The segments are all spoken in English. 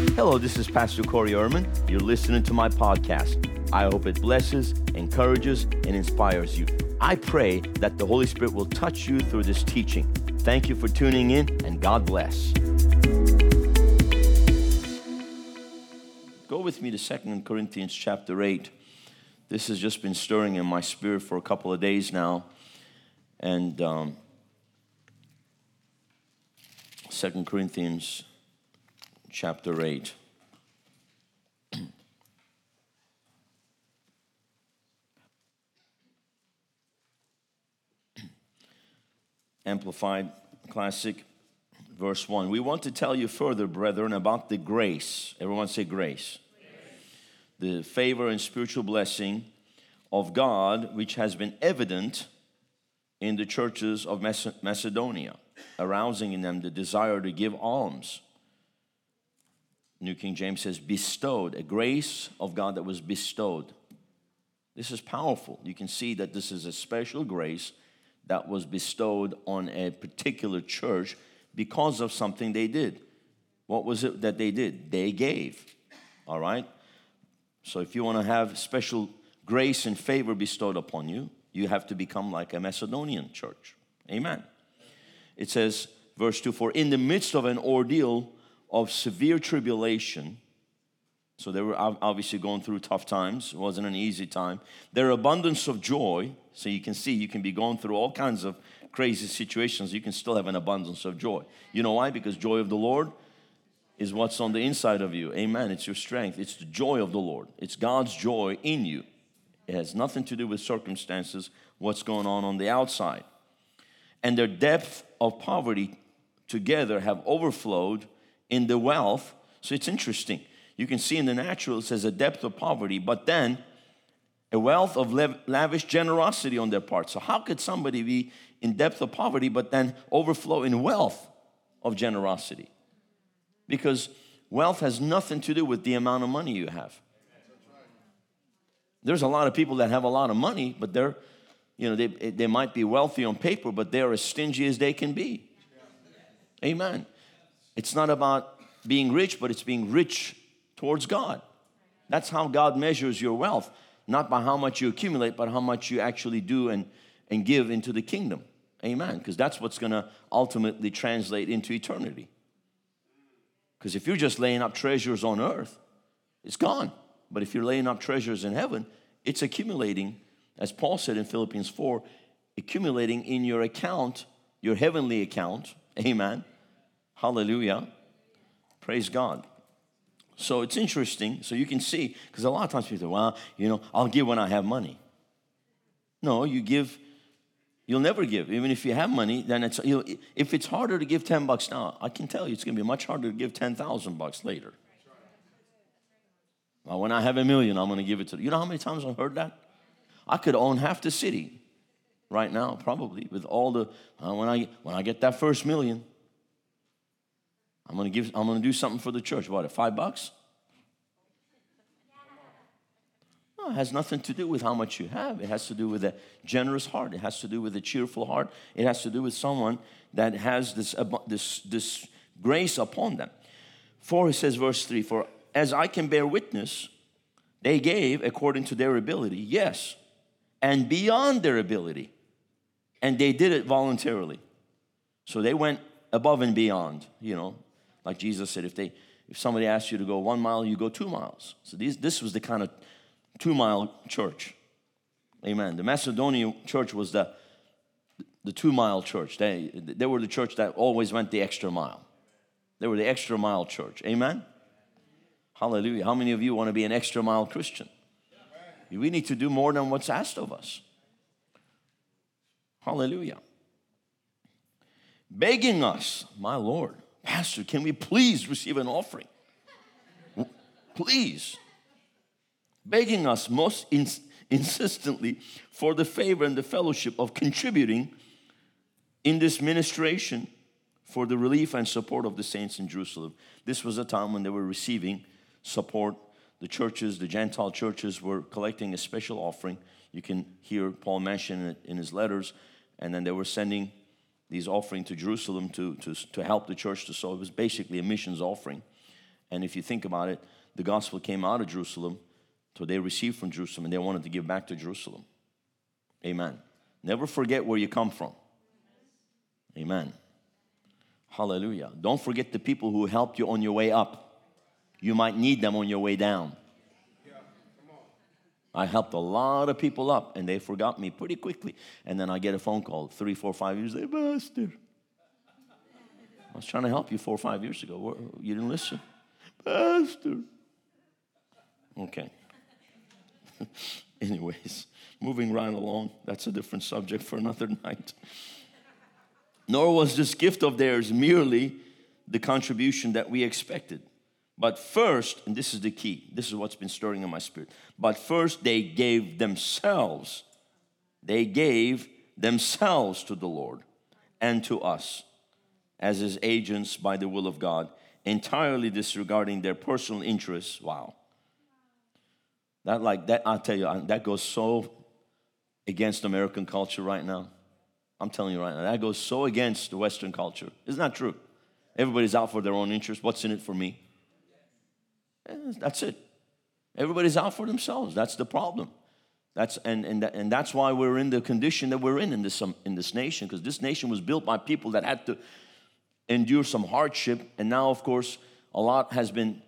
Hello, this is Pastor Corey Erman. You're listening to my podcast. I hope it blesses, encourages, and inspires you. I pray that the Holy Spirit will touch you through this teaching. Thank you for tuning in, and God bless. Go with me to Second Corinthians chapter 8. This has just been stirring in my spirit for a couple of days now. And um, 2 Corinthians chapter 8. Amplified Classic, verse 1. We want to tell you further, brethren, about the grace. Everyone say grace. grace. The favor and spiritual blessing of God, which has been evident in the churches of Macedonia, arousing in them the desire to give alms. New King James says, bestowed, a grace of God that was bestowed. This is powerful. You can see that this is a special grace that was bestowed on a particular church because of something they did. What was it that they did? They gave. All right? So if you want to have special grace and favor bestowed upon you, you have to become like a Macedonian church. Amen. It says, verse 2 For in the midst of an ordeal of severe tribulation, so they were obviously going through tough times. It wasn't an easy time. Their abundance of joy, so you can see you can be going through all kinds of crazy situations. You can still have an abundance of joy. You know why? Because joy of the Lord is what's on the inside of you. Amen. It's your strength. It's the joy of the Lord. It's God's joy in you. It has nothing to do with circumstances, what's going on on the outside. And their depth of poverty together have overflowed in the wealth. So it's interesting you can see in the natural it says a depth of poverty, but then a wealth of lavish generosity on their part. So, how could somebody be in depth of poverty but then overflow in wealth of generosity? Because wealth has nothing to do with the amount of money you have. There's a lot of people that have a lot of money, but they're, you know, they, they might be wealthy on paper, but they're as stingy as they can be. Amen. It's not about being rich, but it's being rich towards God. That's how God measures your wealth, not by how much you accumulate, but how much you actually do and, and give into the kingdom. Amen. Because that's what's going to ultimately translate into eternity. Because if you're just laying up treasures on earth, it's gone. But if you're laying up treasures in heaven, it's accumulating, as Paul said in Philippians 4, accumulating in your account, your heavenly account. Amen. Hallelujah. Praise God. So it's interesting. So you can see, because a lot of times people say, well, you know, I'll give when I have money. No, you give, you'll never give. Even if you have money, then it's, you know, if it's harder to give 10 bucks now, I can tell you it's going to be much harder to give 10,000 bucks later. Well, when I have a million, I'm going to give it to you. know how many times I've heard that? I could own half the city right now, probably, with all the, uh, when, I, when I get that first million, I'm gonna give, I'm gonna do something for the church. What, five bucks? No, it has nothing to do with how much you have. It has to do with a generous heart. It has to do with a cheerful heart. It has to do with someone that has this, this, this grace upon them. For, he says, verse 3 For as I can bear witness, they gave according to their ability, yes, and beyond their ability. And they did it voluntarily. So they went above and beyond, you know, like Jesus said, if they if somebody asks you to go one mile, you go two miles. So these, this was the kind of two mile church. Amen. The Macedonian church was the, the two mile church. They, they were the church that always went the extra mile. They were the extra mile church. Amen. Hallelujah. How many of you want to be an extra mile Christian? We need to do more than what's asked of us. Hallelujah. Begging us, my Lord, Pastor, can we please receive an offering? Please. Begging us most ins- insistently for the favor and the fellowship of contributing in this ministration for the relief and support of the saints in Jerusalem. This was a time when they were receiving support. The churches, the Gentile churches, were collecting a special offering. You can hear Paul mention it in his letters. And then they were sending these offering to Jerusalem to, to, to help the church to sow. It was basically a missions offering. And if you think about it, the gospel came out of Jerusalem, so they received from Jerusalem and they wanted to give back to Jerusalem. Amen. Never forget where you come from. Amen. Hallelujah. Don't forget the people who helped you on your way up. You might need them on your way down. I helped a lot of people up and they forgot me pretty quickly. And then I get a phone call three, four, five years later, Pastor. I was trying to help you four or five years ago. You didn't listen. Pastor. Okay. Anyways, moving right along. That's a different subject for another night. Nor was this gift of theirs merely the contribution that we expected. But first, and this is the key, this is what's been stirring in my spirit. But first, they gave themselves, they gave themselves to the Lord and to us as his agents by the will of God, entirely disregarding their personal interests. Wow. That, like, that, I'll tell you, that goes so against American culture right now. I'm telling you right now, that goes so against the Western culture. Isn't that true? Everybody's out for their own interest. What's in it for me? That's it. Everybody's out for themselves. That's the problem. That's, and, and, and that's why we're in the condition that we're in in this, um, in this nation, because this nation was built by people that had to endure some hardship. And now, of course, a lot has been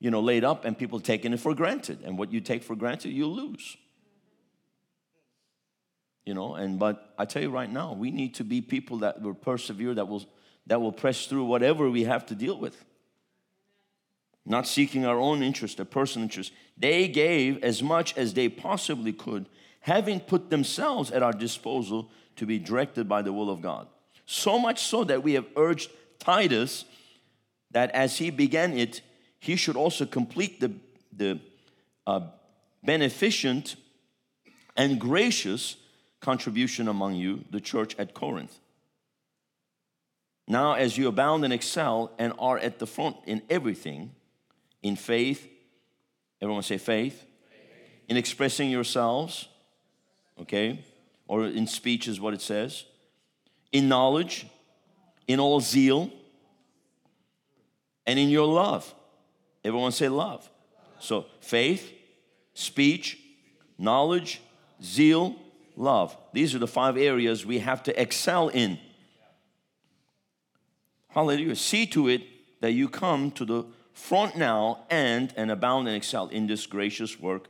you know, laid up and people taking it for granted. And what you take for granted, you lose. You know, and but I tell you right now, we need to be people that will persevere, that will that will press through whatever we have to deal with not seeking our own interest, a personal interest. They gave as much as they possibly could, having put themselves at our disposal to be directed by the will of God. So much so that we have urged Titus that as he began it, he should also complete the, the uh, beneficent and gracious contribution among you, the church at Corinth. Now, as you abound and excel and are at the front in everything, in faith. Everyone say faith. In expressing yourselves, okay? Or in speech is what it says. In knowledge, in all zeal, and in your love. Everyone say love. So faith, speech, knowledge, zeal, love. These are the five areas we have to excel in. Hallelujah. See to it that you come to the front now and and abound and excel in this gracious work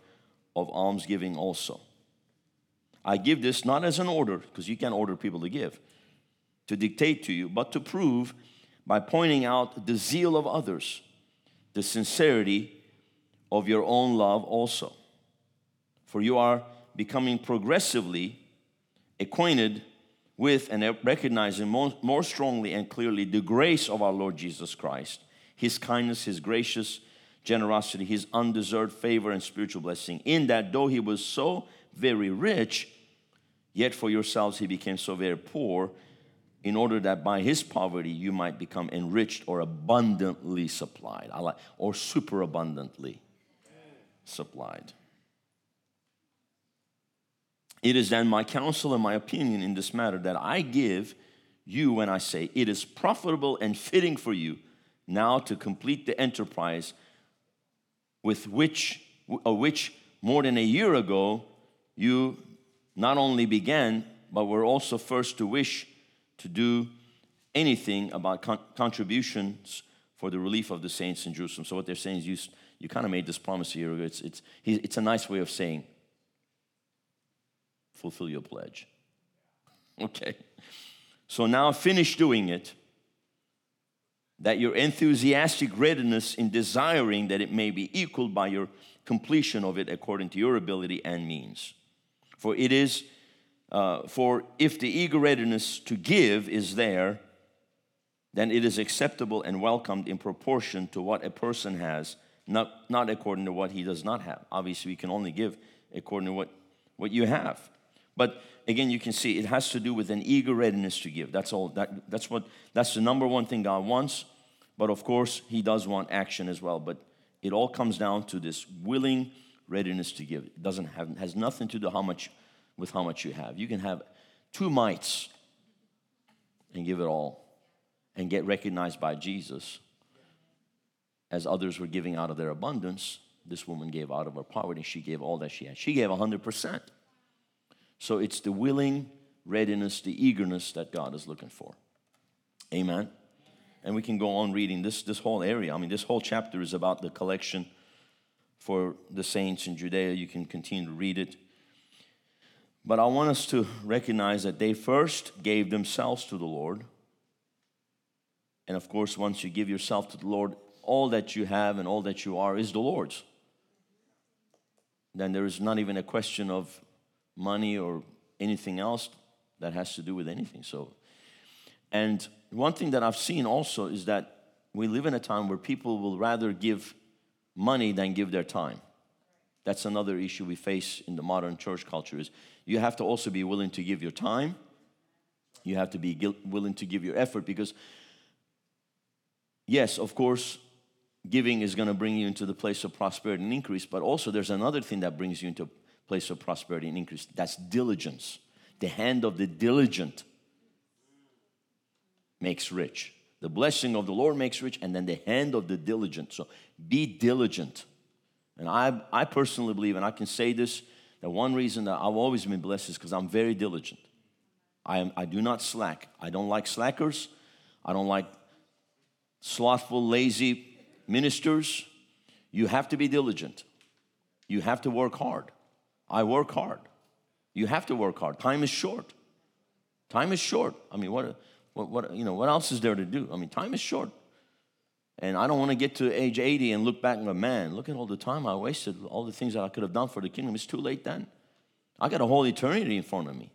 of almsgiving also. I give this not as an order, because you can't order people to give, to dictate to you, but to prove by pointing out the zeal of others, the sincerity of your own love also. For you are becoming progressively acquainted with and recognizing more, more strongly and clearly the grace of our Lord Jesus Christ his kindness, his gracious generosity, his undeserved favor and spiritual blessing, in that though he was so very rich, yet for yourselves he became so very poor, in order that by his poverty you might become enriched or abundantly supplied, or super abundantly supplied. It is then my counsel and my opinion in this matter that I give you when I say it is profitable and fitting for you now to complete the enterprise with which, which more than a year ago you not only began, but were also first to wish to do anything about con- contributions for the relief of the saints in Jerusalem. So what they're saying is you, you kind of made this promise a year ago. It's, it's, it's a nice way of saying fulfill your pledge. Okay. So now finish doing it that your enthusiastic readiness in desiring that it may be equaled by your completion of it according to your ability and means. For it is, uh, for if the eager readiness to give is there, then it is acceptable and welcomed in proportion to what a person has, not, not according to what he does not have. Obviously, we can only give according to what, what you have. But again, you can see it has to do with an eager readiness to give. That's all. That, that's what. That's the number one thing God wants. But of course, He does want action as well. But it all comes down to this willing readiness to give. It doesn't have has nothing to do how much with how much you have. You can have two mites and give it all and get recognized by Jesus. as others were giving out of their abundance, this woman gave out of her poverty. She gave all that she had. She gave 100%. So it's the willing readiness, the eagerness that God is looking for. Amen. And we can go on reading this, this whole area. I mean, this whole chapter is about the collection for the saints in Judea. You can continue to read it. But I want us to recognize that they first gave themselves to the Lord. And of course, once you give yourself to the Lord, all that you have and all that you are is the Lord's. Then there is not even a question of money or anything else that has to do with anything. So, and one thing that I've seen also is that we live in a time where people will rather give money than give their time. That's another issue we face in the modern church culture is you have to also be willing to give your time. You have to be willing to give your effort because yes, of course, giving is going to bring you into the place of prosperity and increase, but also there's another thing that brings you into place of prosperity and increase. That's diligence. The hand of the diligent makes rich. The blessing of the Lord makes rich, and then the hand of the diligent. So be diligent. And I, I personally believe, and I can say this, that one reason that I've always been blessed is because I'm very diligent. I, am, I do not slack. I don't like slackers. I don't like slothful, lazy ministers. You have to be diligent. You have to work hard. I work hard. You have to work hard. Time is short. Time is short. I mean, what, what, what, you know, what else is there to do? I mean, time is short. And I don't want to get to age 80 and look back and go, man, look at all the time I wasted, all the things that I could have done for the kingdom. It's too late then. I got a whole eternity in front of me.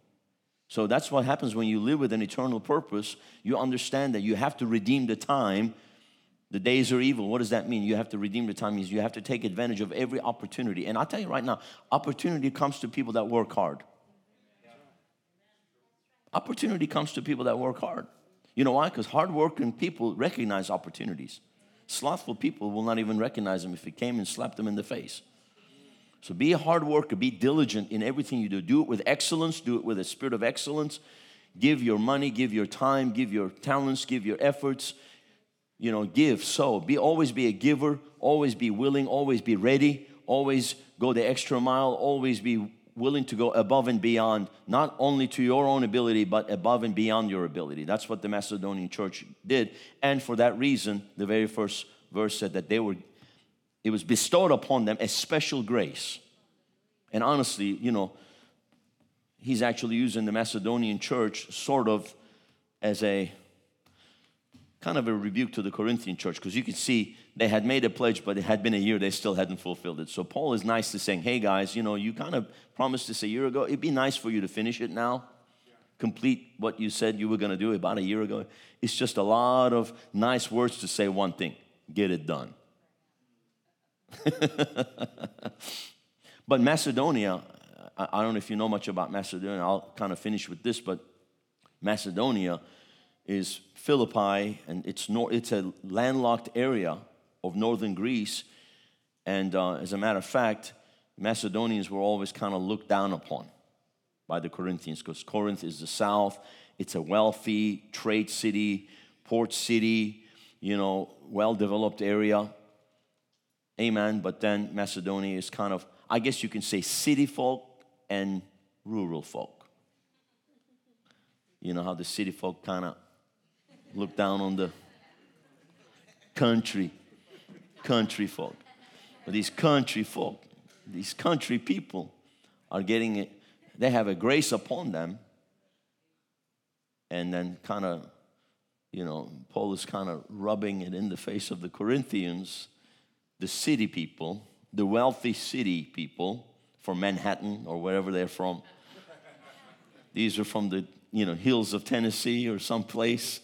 So that's what happens when you live with an eternal purpose. You understand that you have to redeem the time. The days are evil. What does that mean? You have to redeem the time you have to take advantage of every opportunity. And I'll tell you right now, opportunity comes to people that work hard. Opportunity comes to people that work hard. You know why? Because hardworking people recognize opportunities. Slothful people will not even recognize them if it came and slapped them in the face. So be a hard worker, be diligent in everything you do. Do it with excellence, do it with a spirit of excellence. Give your money, give your time, give your talents, give your efforts. You know, give, so be always be a giver, always be willing, always be ready, always go the extra mile, always be willing to go above and beyond, not only to your own ability, but above and beyond your ability. That's what the Macedonian church did. And for that reason, the very first verse said that they were, it was bestowed upon them a special grace. And honestly, you know, he's actually using the Macedonian church sort of as a kind of a rebuke to the Corinthian church because you can see they had made a pledge, but it had been a year, they still hadn't fulfilled it. So Paul is nice to saying, hey guys, you know, you kind of promised this a year ago. It'd be nice for you to finish it now, complete what you said you were going to do about a year ago. It's just a lot of nice words to say one thing get it done. but Macedonia, I don't know if you know much about Macedonia. I'll kind of finish with this, but Macedonia is Philippi, and it's, it's a landlocked area of northern Greece. And uh, as a matter of fact, Macedonians were always kind of looked down upon by the Corinthians because Corinth is the south. It's a wealthy trade city, port city, you know, well developed area. Amen. But then Macedonia is kind of, I guess you can say, city folk and rural folk. You know how the city folk kind of look down on the country, country folk. But these country folk, these country people are getting it, they have a grace upon them. And then kind of, you know, Paul is kind of rubbing it in the face of the Corinthians, the city people, the wealthy city people from Manhattan or wherever they're from. These are from the, you know, hills of Tennessee or someplace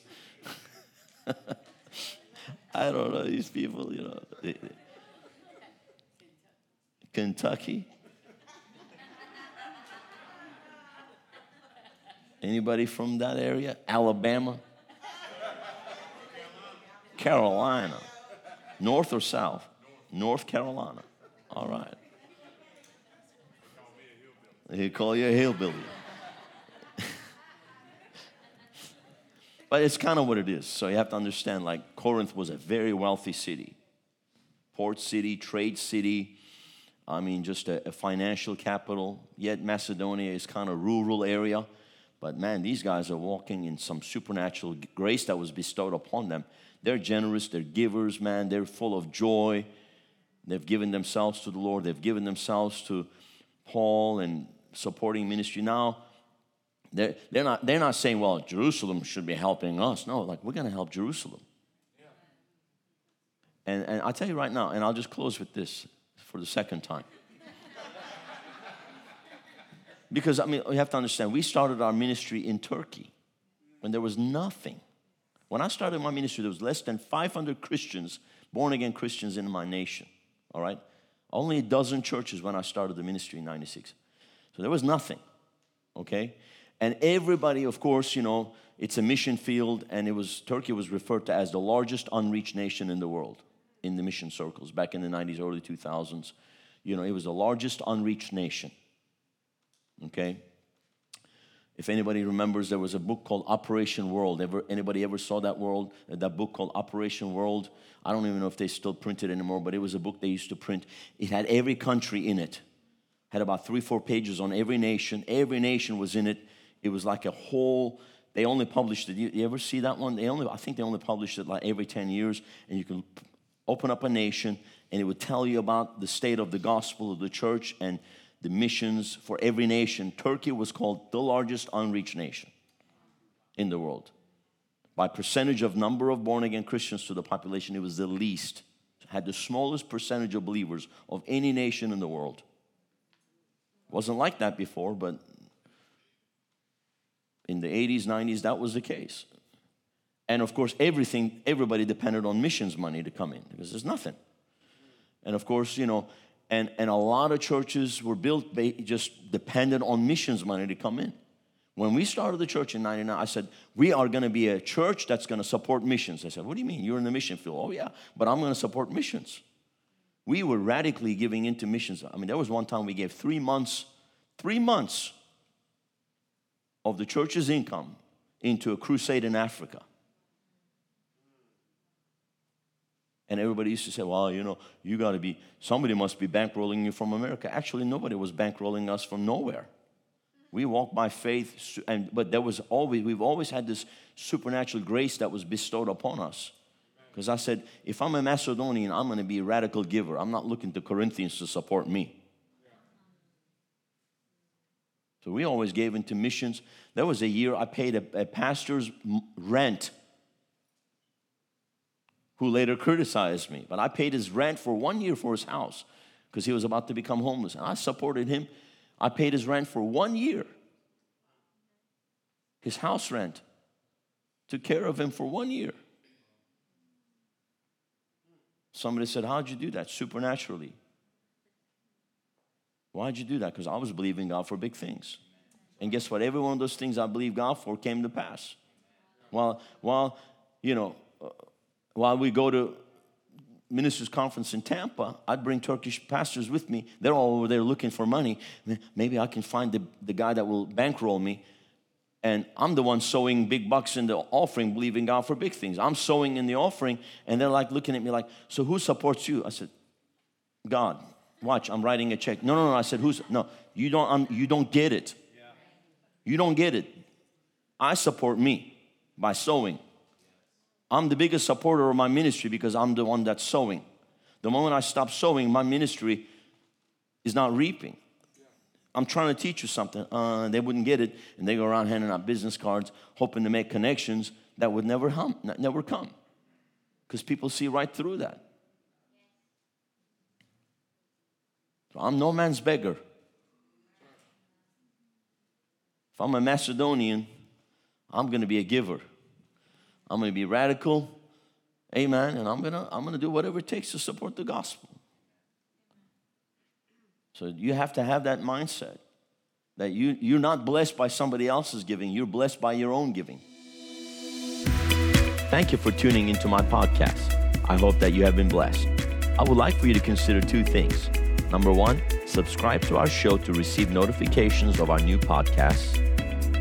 I don't know these people, you know. Kentucky. Anybody from that area? Alabama? Carolina. North or south? North Carolina. All right. He call you a hillbilly. But it's kind of what it is. So you have to understand like Corinth was a very wealthy city. port city, trade city. I mean, just a, a financial capital. Yet Macedonia is kind of a rural area. But man, these guys are walking in some supernatural grace that was bestowed upon them. They're generous, they're givers, man. They're full of joy. They've given themselves to the Lord, they've given themselves to Paul and supporting ministry. Now, they're, they're, not, they're not saying, well, Jerusalem should be helping us. No, like, we're going to help Jerusalem. And, and I'll tell you right now, and I'll just close with this for the second time. because, I mean, you have to understand, we started our ministry in Turkey when there was nothing. When I started my ministry, there was less than 500 Christians, born again Christians in my nation. All right? Only a dozen churches when I started the ministry in 96. So there was nothing. Okay? And everybody, of course, you know, it's a mission field, and it was Turkey was referred to as the largest unreached nation in the world in the mission circles back in the 90s, early 2000s. You know, it was the largest unreached nation. Okay? If anybody remembers, there was a book called Operation World. Ever, anybody ever saw that world? That book called Operation World. I don't even know if they still print it anymore, but it was a book they used to print. It had every country in it. Had about three, four pages on every nation. Every nation was in it. It was like a whole. They only published it. You, you ever see that one? They only. I think they only published it like every ten years, and you can open up a nation, and it would tell you about the state of the gospel of the church and the missions for every nation. Turkey was called the largest unreached nation in the world. By percentage of number of born again Christians to the population, it was the least, had the smallest percentage of believers of any nation in the world. Wasn't like that before, but in the 80s, 90s, that was the case. And of course, everything, everybody depended on missions money to come in because there's nothing. And of course, you know, and, and a lot of churches were built just dependent on missions money to come in. When we started the church in 99, I said, We are going to be a church that's going to support missions. I said, What do you mean? You're in the mission field. Oh, yeah, but I'm going to support missions. We were radically giving into missions. I mean, there was one time we gave three months, three months of the church's income into a crusade in Africa. And everybody used to say, well, you know, you got to be, somebody must be bankrolling you from America. Actually, nobody was bankrolling us from nowhere. We walked by faith, and, but there was always, we've always had this supernatural grace that was bestowed upon us. Because I said, if I'm a Macedonian, I'm going to be a radical giver. I'm not looking to Corinthians to support me. So we always gave into missions. There was a year I paid a, a pastor's rent who later criticized me. But I paid his rent for one year for his house because he was about to become homeless. And I supported him. I paid his rent for one year, his house rent. Took care of him for one year. Somebody said, How'd you do that? Supernaturally. Why'd you do that? Because I was believing God for big things. And guess what? Every one of those things I believed God for came to pass. While, while you know, uh, while we go to ministers conference in Tampa, I'd bring Turkish pastors with me. They're all over there looking for money. Maybe I can find the, the guy that will bankroll me. And I'm the one sowing big bucks in the offering, believing God for big things. I'm sowing in the offering, and they're like looking at me like, So who supports you? I said, God. Watch, I'm writing a check. No, no, no. I said, Who's no, you don't um, you don't get it. You don't get it. I support me by sowing. I'm the biggest supporter of my ministry because I'm the one that's sowing. The moment I stop sowing, my ministry is not reaping. I'm trying to teach you something. Uh, they wouldn't get it, and they go around handing out business cards, hoping to make connections that would never, hum, never come, because people see right through that. So I'm no man's beggar. If I'm a Macedonian, I'm going to be a giver. I'm going to be radical. Amen. And I'm going to I'm going to do whatever it takes to support the gospel. So you have to have that mindset that you, you're not blessed by somebody else's giving, you're blessed by your own giving. Thank you for tuning into my podcast. I hope that you have been blessed. I would like for you to consider two things. Number one, subscribe to our show to receive notifications of our new podcasts.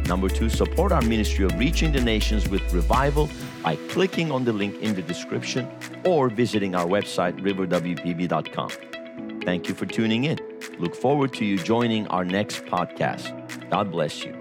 Number two, support our ministry of reaching the nations with revival by clicking on the link in the description or visiting our website, riverwpb.com. Thank you for tuning in. Look forward to you joining our next podcast. God bless you.